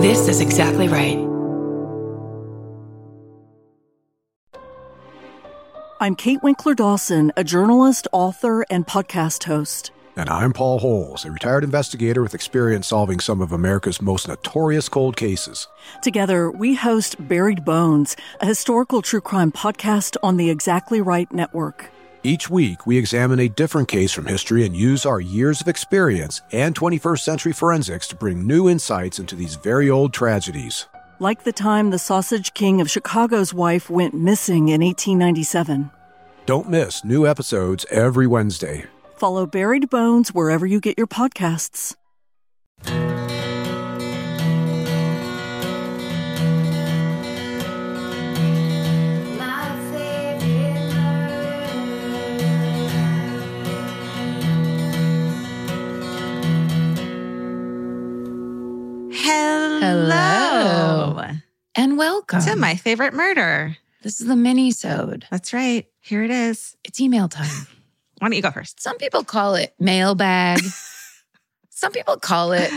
This is exactly right. I'm Kate Winkler Dawson, a journalist, author, and podcast host. And I'm Paul Holes, a retired investigator with experience solving some of America's most notorious cold cases. Together, we host Buried Bones, a historical true crime podcast on the Exactly Right Network. Each week, we examine a different case from history and use our years of experience and 21st century forensics to bring new insights into these very old tragedies. Like the time the Sausage King of Chicago's wife went missing in 1897. Don't miss new episodes every Wednesday. Follow Buried Bones wherever you get your podcasts. Hello. And welcome To my favorite murder. This is the mini-sode. That's right. Here it is. It's email time. Why don't you go first? Some people call it mailbag. Some people call it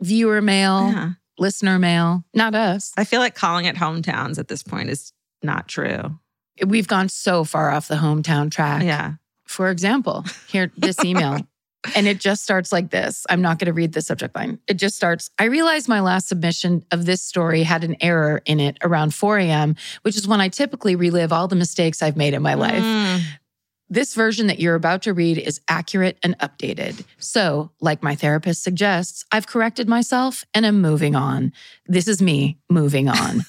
viewer mail, Yeah. listener mail. Not us. I feel like calling it hometowns at this point is not true. We've gone so far off the hometown track. Yeah. For example, here, this email. And it just starts like this. I'm not going to read the subject line. It just starts I realized my last submission of this story had an error in it around 4 a.m., which is when I typically relive all the mistakes I've made in my life. Mm. This version that you're about to read is accurate and updated. So, like my therapist suggests, I've corrected myself and am moving on. This is me moving on.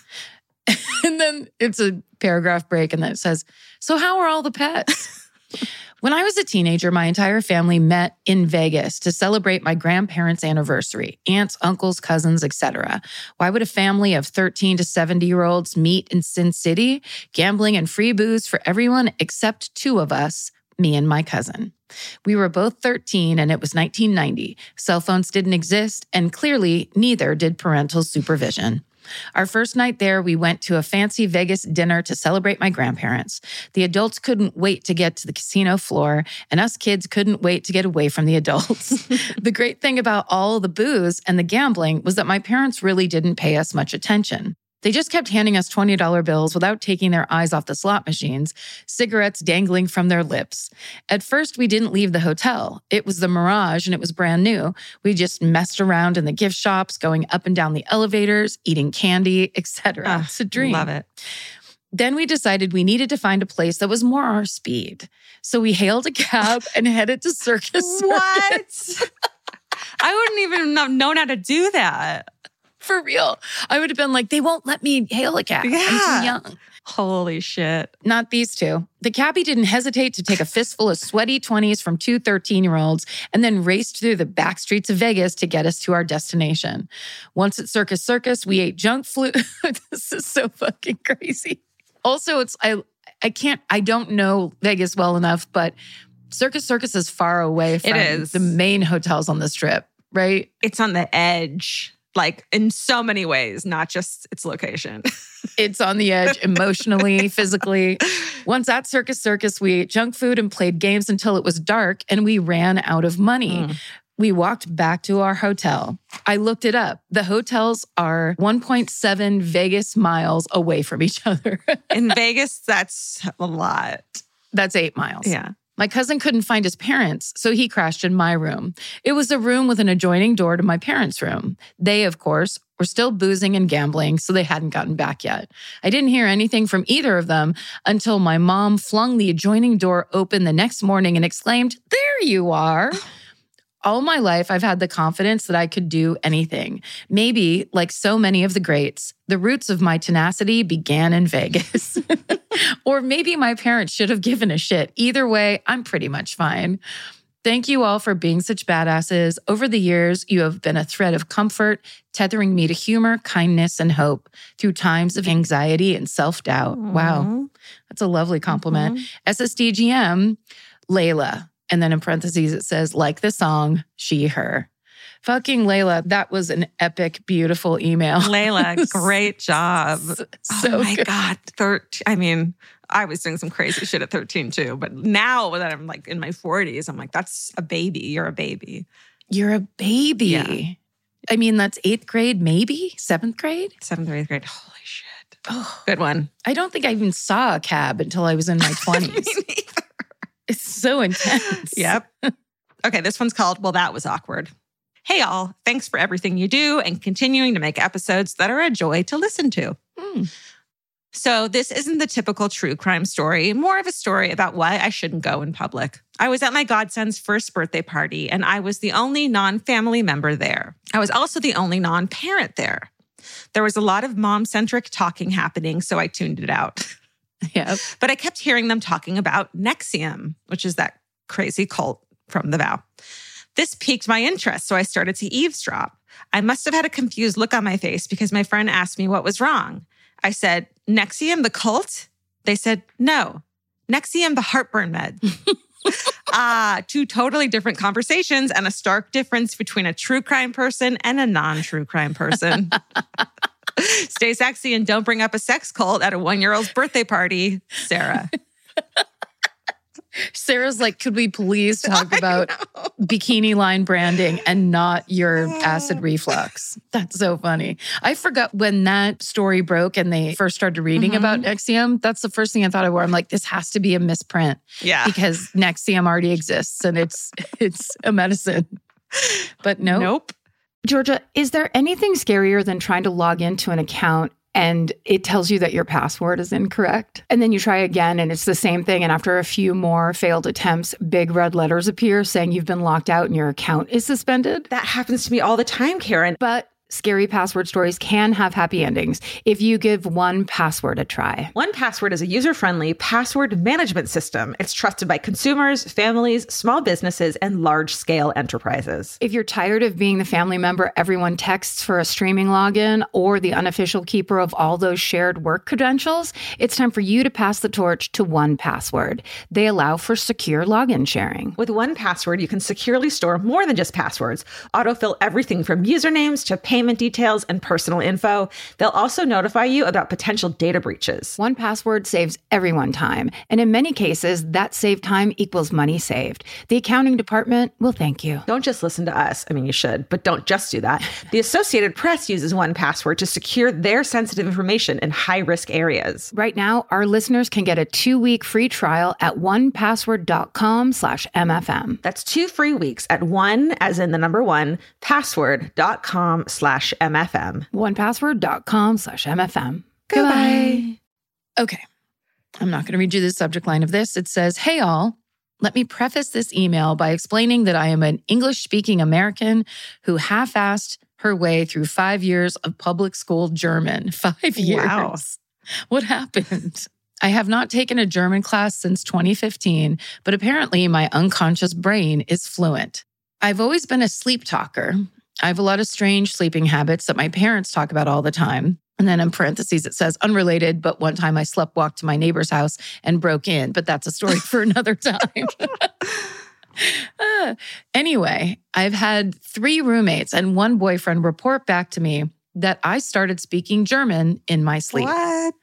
and then it's a paragraph break, and then it says, So, how are all the pets? When I was a teenager, my entire family met in Vegas to celebrate my grandparents' anniversary, aunts, uncles, cousins, etc. Why would a family of 13 to 70 year olds meet in Sin City? Gambling and free booze for everyone except two of us, me and my cousin. We were both 13 and it was 1990. Cell phones didn't exist, and clearly neither did parental supervision. Our first night there, we went to a fancy Vegas dinner to celebrate my grandparents. The adults couldn't wait to get to the casino floor, and us kids couldn't wait to get away from the adults. the great thing about all the booze and the gambling was that my parents really didn't pay us much attention. They just kept handing us $20 bills without taking their eyes off the slot machines, cigarettes dangling from their lips. At first, we didn't leave the hotel. It was the Mirage and it was brand new. We just messed around in the gift shops, going up and down the elevators, eating candy, etc. Ah, It's a dream. Love it. Then we decided we needed to find a place that was more our speed. So we hailed a cab and headed to Circus Circus. What? I wouldn't even have known how to do that. For real. I would have been like, they won't let me hail a cab. I'm too young. Holy shit. Not these two. The cabbie didn't hesitate to take a fistful of sweaty 20s from two 13 year olds and then raced through the back streets of Vegas to get us to our destination. Once at Circus Circus, we ate junk food. this is so fucking crazy. Also, it's, I, I can't, I don't know Vegas well enough, but Circus Circus is far away from is. the main hotels on the strip, right? It's on the edge, like in so many ways, not just its location. It's on the edge emotionally, physically. Once at Circus Circus, we ate junk food and played games until it was dark and we ran out of money. Mm. We walked back to our hotel. I looked it up. The hotels are 1.7 Vegas miles away from each other. In Vegas, that's a lot. That's eight miles. Yeah. My cousin couldn't find his parents, so he crashed in my room. It was a room with an adjoining door to my parents' room. They, of course, were still boozing and gambling, so they hadn't gotten back yet. I didn't hear anything from either of them until my mom flung the adjoining door open the next morning and exclaimed, There you are. All my life, I've had the confidence that I could do anything. Maybe, like so many of the greats, the roots of my tenacity began in Vegas. or maybe my parents should have given a shit. Either way, I'm pretty much fine. Thank you all for being such badasses. Over the years, you have been a thread of comfort, tethering me to humor, kindness, and hope through times of anxiety and self doubt. Wow. That's a lovely compliment. Mm-hmm. SSDGM, Layla. And then in parentheses, it says, like the song, she, her. Fucking Layla, that was an epic, beautiful email. Layla, great job. Oh so oh my good. God. 13. I mean, I was doing some crazy shit at 13 too. But now that I'm like in my 40s, I'm like, that's a baby. You're a baby. You're a baby. Yeah. I mean, that's eighth grade, maybe seventh grade. Seventh or eighth grade. Holy shit. Oh, good one. I don't think I even saw a cab until I was in my 20s. It's so intense. Yep. okay, this one's called Well, That Was Awkward. Hey, all. Thanks for everything you do and continuing to make episodes that are a joy to listen to. Hmm. So, this isn't the typical true crime story, more of a story about why I shouldn't go in public. I was at my godson's first birthday party, and I was the only non family member there. I was also the only non parent there. There was a lot of mom centric talking happening, so I tuned it out. Yep. But I kept hearing them talking about NXIVM, which is that crazy cult from the vow. This piqued my interest, so I started to eavesdrop. I must have had a confused look on my face because my friend asked me what was wrong. I said, NXIVM, the cult? They said, no, Nexium, the heartburn med. ah, two totally different conversations and a stark difference between a true crime person and a non true crime person. Stay sexy and don't bring up a sex cult at a one year old's birthday party, Sarah. Sarah's like, could we please talk about bikini line branding and not your acid reflux? That's so funny. I forgot when that story broke and they first started reading Mhm. about NXIVM. That's the first thing I thought of. Where I'm like, this has to be a misprint Yeah. because Nexium already exists and it's it's a medicine. But no, Nope. Georgia, is there anything scarier than trying to log into an account and it tells you that your password is incorrect? And then you try again and it's the same thing. And after a few more failed attempts, big red letters appear saying you've been locked out and your account is suspended. That happens to me all the time, Karen. But scary password stories can have happy endings if you give 1Password a try. 1Password is a user friendly password management system. It's trusted by consumers, families, small businesses, and large scale enterprises. If you're tired of being the family member everyone texts for a streaming login or the unofficial keeper of all those shared work credentials, it's time for you to pass the torch to 1Password. They allow for secure login sharing. With 1Password, you can securely store more than just passwords, autofill everything from usernames to payment details and personal info. They'll also notify you about potential data breaches. 1Password saves everyone time, and in many cases, that saved time equals money saved. The accounting department will thank you. Don't just listen to us. I mean, you should, but don't just do that. The Associated Press uses 1Password to secure their sensitive information in high risk areas. Right now, our listeners can get a two-week free trial at onepassword.com slash MFM. That's two free weeks at one, as in the number one, password.com slash MFM. Onepassword.com slash MFM. Goodbye. Okay. I'm not going to read you the subject line of this. It says, Hey, all. Let me preface this email by explaining that I am an English speaking American who half assed her way through five years of public school German. Five years. Wow. What happened? I have not taken a German class since 2015, but apparently my unconscious brain is fluent. I've always been a sleep talker. I have a lot of strange sleeping habits that my parents talk about all the time. And then in parentheses, it says unrelated, but one time I slept walked to my neighbor's house and broke in, but that's a story for another time. Uh, anyway, I've had three roommates and one boyfriend report back to me that I started speaking German in my sleep. What?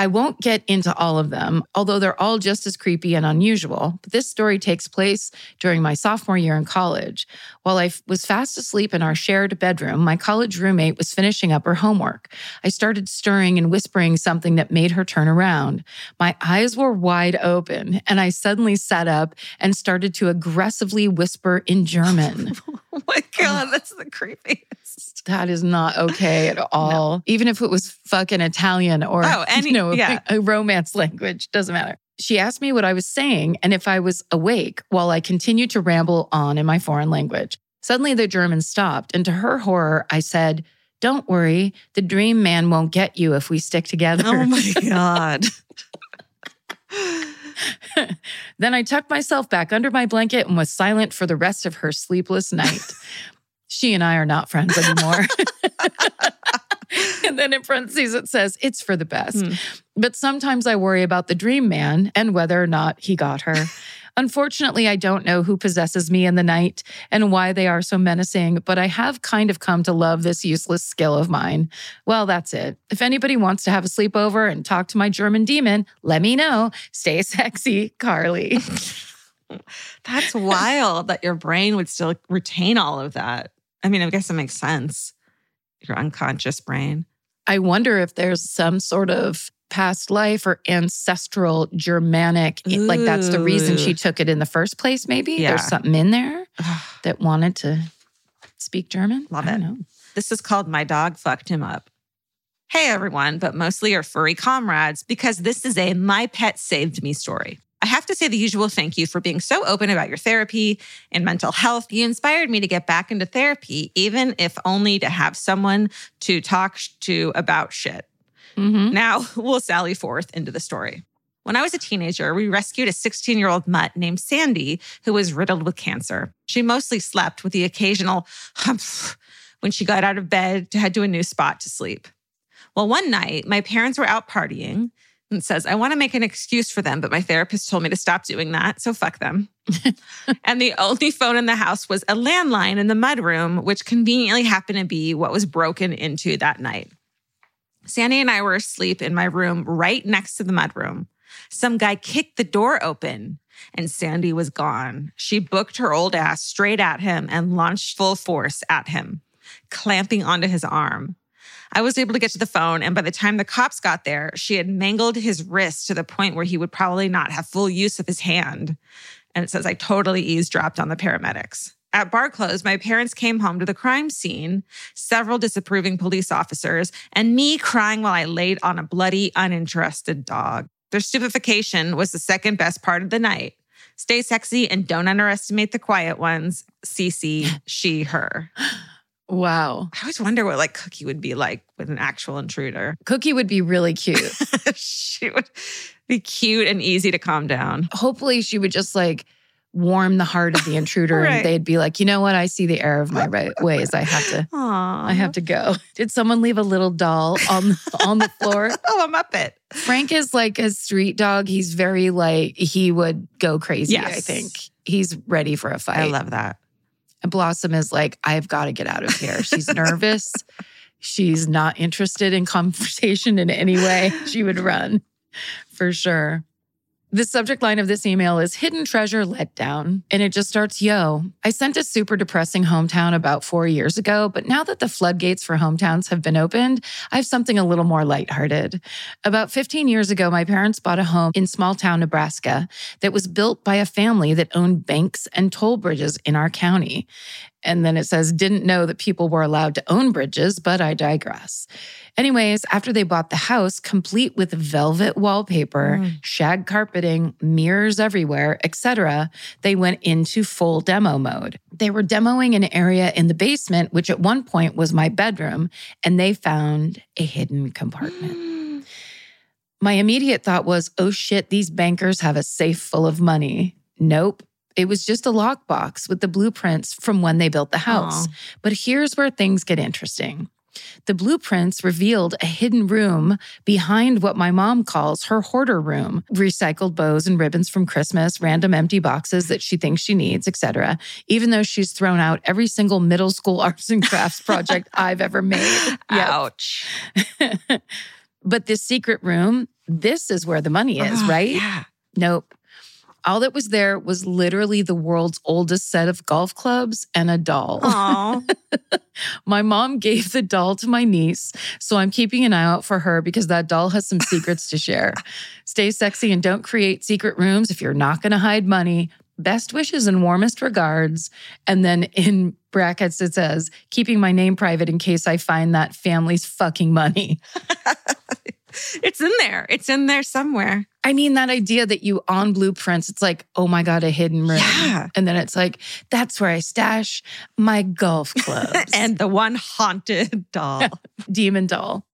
I won't get into all of them, although they're all just as creepy and unusual. But this story takes place during my sophomore year in college. While I was fast asleep in our shared bedroom, my college roommate was finishing up her homework. I started stirring and whispering something that made her turn around. My eyes were wide open, and I suddenly sat up and started to aggressively whisper in German. Oh my God, that's the creepiest. That is not okay at all. Even if it was fucking Italian or Oh, any- you know, yeah. a romance language, doesn't matter. She asked me what I was saying and if I was awake while I continued to ramble on in my foreign language. Suddenly the German stopped, and to her horror, I said, Don't worry, the dream man won't get you if we stick together. Oh my God. then I tucked myself back under my blanket and was silent for the rest of her sleepless night. She and I are not friends anymore. and then in parentheses, it says, it's for the best. Hmm. But sometimes I worry about the dream man and whether or not he got her. Unfortunately, I don't know who possesses me in the night and why they are so menacing, but I have kind of come to love this useless skill of mine. Well, that's it. If anybody wants to have a sleepover and talk to my German demon, let me know. Stay sexy, Carly. That's wild that your brain would still retain all of that. I mean, I guess it makes sense. Your unconscious brain. I wonder if there's some sort of past life or ancestral Germanic, like that's the reason she took it in the first place, maybe. Yeah. There's something in there that wanted to speak German. Love it. know. This is called My Dog Fucked Him Up. Hey, everyone, but mostly your furry comrades, because this is a My Pet Saved Me story. I have to say the usual thank you for being so open about your therapy and mental health. You inspired me to get back into therapy, even if only to have someone to talk to about shit. Mhm. Now we'll sally forth into the story. When I was a teenager, we rescued a 16 year old mutt named Sandy who was riddled with cancer. She mostly slept with the occasional humph when she got out of bed to head to a new spot to sleep. Well, one night, my parents were out partying and says, I want to make an excuse for them, but my therapist told me to stop doing that. So fuck them. and the only phone in the house was a landline in the mudroom, which conveniently happened to be what was broken into that night. Sandy and I were asleep in my room right next to the mudroom. Some guy kicked the door open and Sandy was gone. She booked her old ass straight at him and launched full force at him, clamping onto his arm. I was able to get to the phone, and by the time the cops got there, she had mangled his wrist to the point where he would probably not have full use of his hand. And it says, I totally eavesdropped on the paramedics. At bar close, my parents came home to the crime scene, several disapproving police officers, and me crying while I laid on a bloody, uninterested dog. Their stupefaction was the second best part of the night. Stay sexy and don't underestimate the quiet ones. CC, she, her. Wow. I always wonder what like Cookie would be like with an actual intruder. Cookie would be really cute. she would be cute and easy to calm down. Hopefully, she would just like warm the heart of the intruder Right. and they'd be like, you know what? I see the error of my right ways. I have to. Aww. I have to go. Did someone leave a little doll on on the floor? Oh, a Muppet. Frank is like a street dog. He's very like he would go crazy. yes. I think he's ready for a fight. I love that. And Blossom is like, I've got to get out of here. She's nervous. She's not interested in conversation in any way. She would run for sure. The subject line of this email is Hidden Treasure Letdown. And it just starts Yo, I sent a super depressing hometown about four years ago, but now that the floodgates for hometowns have been opened, I have something a little more lighthearted. About 15 years ago, my parents bought a home in small town Nebraska that was built by a family that owned banks and toll bridges in our county. And then it says, didn't know that people were allowed to own bridges, but I digress. Anyways, after they bought the house, complete with velvet wallpaper, hmm. shag carpeting, mirrors everywhere, etc., they went into full demo mode. They were demoing an area in the basement, which at one point was my bedroom, and they found a hidden compartment. My immediate thought was, oh shit, these bankers have a safe full of money. Nope. It was just a lockbox with the blueprints from when they built the house. Aw. But here's where things get interesting. The blueprints revealed a hidden room behind what my mom calls her hoarder room. Recycled bows and ribbons from Christmas, random empty boxes that she thinks she needs, etc. Even though she's thrown out every single middle school arts and crafts project I've ever made. Ouch. but this secret room, this is where the money is, Ah, right? Yeah. Nope. All that was there was literally the world's oldest set of golf clubs and a doll. Aw. My mom gave the doll to my niece, so I'm keeping an eye out for her because that doll has some secrets to share. Stay sexy and don't create secret rooms if you're not going to hide money. Best wishes and warmest regards. And then in brackets, it says, keeping my name private in case I find that family's fucking money. it's in there. It's in there somewhere. I mean, that idea that you on blueprints, it's like, oh my God, a hidden room. Yeah. And then it's like, that's where I stash my golf clubs and the one haunted doll. demon doll.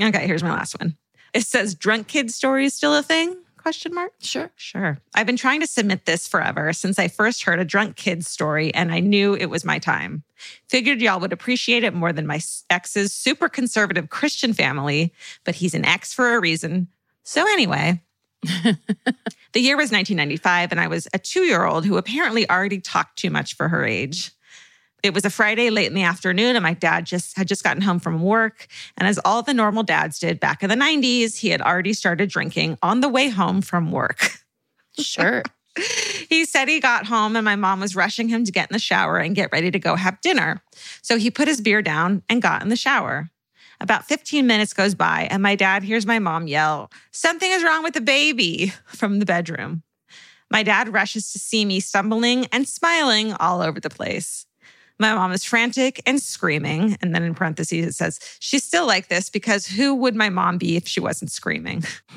okay, here's my last one. It says drunk kid story is still a thing? Question mark. Sure. Sure. I've been trying to submit this forever since I first heard a drunk kid story and I knew it was my time. Figured y'all would appreciate it more than my ex's super conservative Christian family, but he's an ex for a reason. So, anyway, the year was 1995 and I was a two year old who apparently already talked too much for her age. It was a Friday late in the afternoon, and my dad just had just gotten home from work. And as all the normal dads did back in the 90s, he had already started drinking on the way home from work. Sure. he said he got home and my mom was rushing him to get in the shower and get ready to go have dinner. So he put his beer down and got in the shower. About 15 minutes goes by, and my dad hears my mom yell, Something is wrong with the baby from the bedroom. My dad rushes to see me stumbling and smiling all over the place. My mom is frantic and screaming. And then in parentheses, it says, She's still like this because who would my mom be if she wasn't screaming?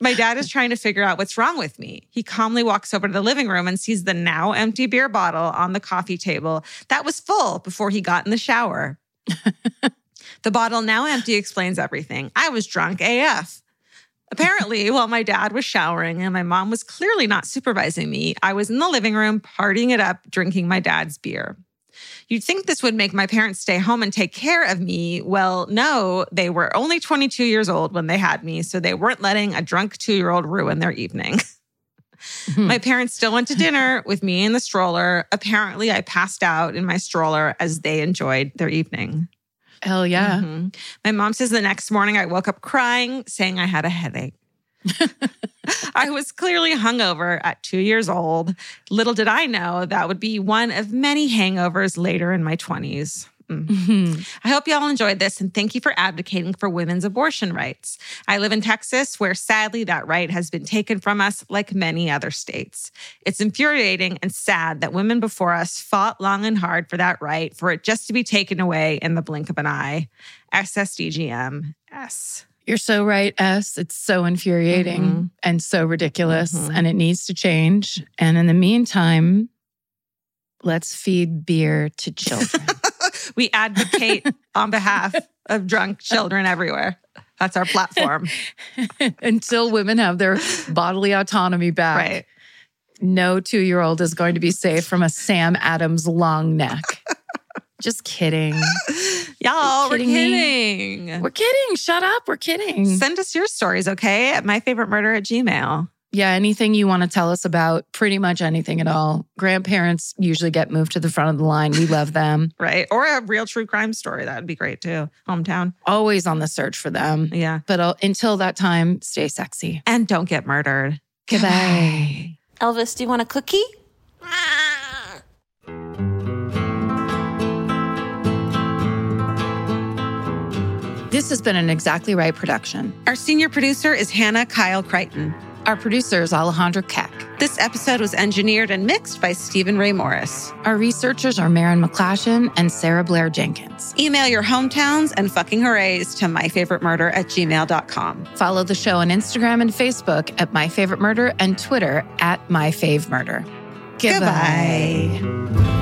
my dad is trying to figure out what's wrong with me. He calmly walks over to the living room and sees the now empty beer bottle on the coffee table that was full before he got in the shower. the bottle now empty explains everything. I was drunk AF. Apparently, while my dad was showering and my mom was clearly not supervising me, I was in the living room partying it up, drinking my dad's beer. You'd think this would make my parents stay home and take care of me. Well, no, they were only 22 years old when they had me, so they weren't letting a drunk two year old ruin their evening. Hmm. my parents still went to dinner with me in the stroller. Apparently, I passed out in my stroller as they enjoyed their evening. Hell yeah. Mhm. My mom says the next morning I woke up crying, saying I had a headache. I was clearly hungover at two years old. Little did I know that would be one of many hangovers later in my 20s. Mm. Mhm. I hope y'all enjoyed this and thank you for advocating for women's abortion rights. I live in Texas, where sadly that right has been taken from us like many other states. It's infuriating and sad that women before us fought long and hard for that right, for it just to be taken away in the blink of an eye. SSDGM S. You're so right, S. It's so infuriating Mhm. and so ridiculous, Mhm. and it needs to change. And in the meantime, let's feed beer to children. We advocate on behalf of drunk children everywhere. That's our platform. Until women have their bodily autonomy back, right. no two year old is going to be safe from a Sam Adams long neck. Just kidding. Y'all, we're kidding me? kidding. We're kidding. Shut up. We're kidding. Send us your stories, okay? At my favorite murder at Gmail. Yeah, anything you want to tell us about, pretty much anything at all. Grandparents usually get moved to the front of the line. We love them. Right. Or a real true crime story. That would be great too. Hometown. Always on the search for them. Yeah. But uh, until that time, stay sexy. And don't get murdered. Goodbye. Elvis, do you want a cookie? This has been an Exactly Right production. Our senior producer is Hannah Kyle Crichton. Our producer is Alejandra Keck. This episode was engineered and mixed by Stephen Ray Morris. Our researchers are Marin McClashin and Sarah Blair Jenkins. Email your hometowns and fucking hoorays to myfavoritemurder at gmail.com. Follow the show on Instagram and Facebook at My Favorite Murder and Twitter at My Fave Murder. Goodbye.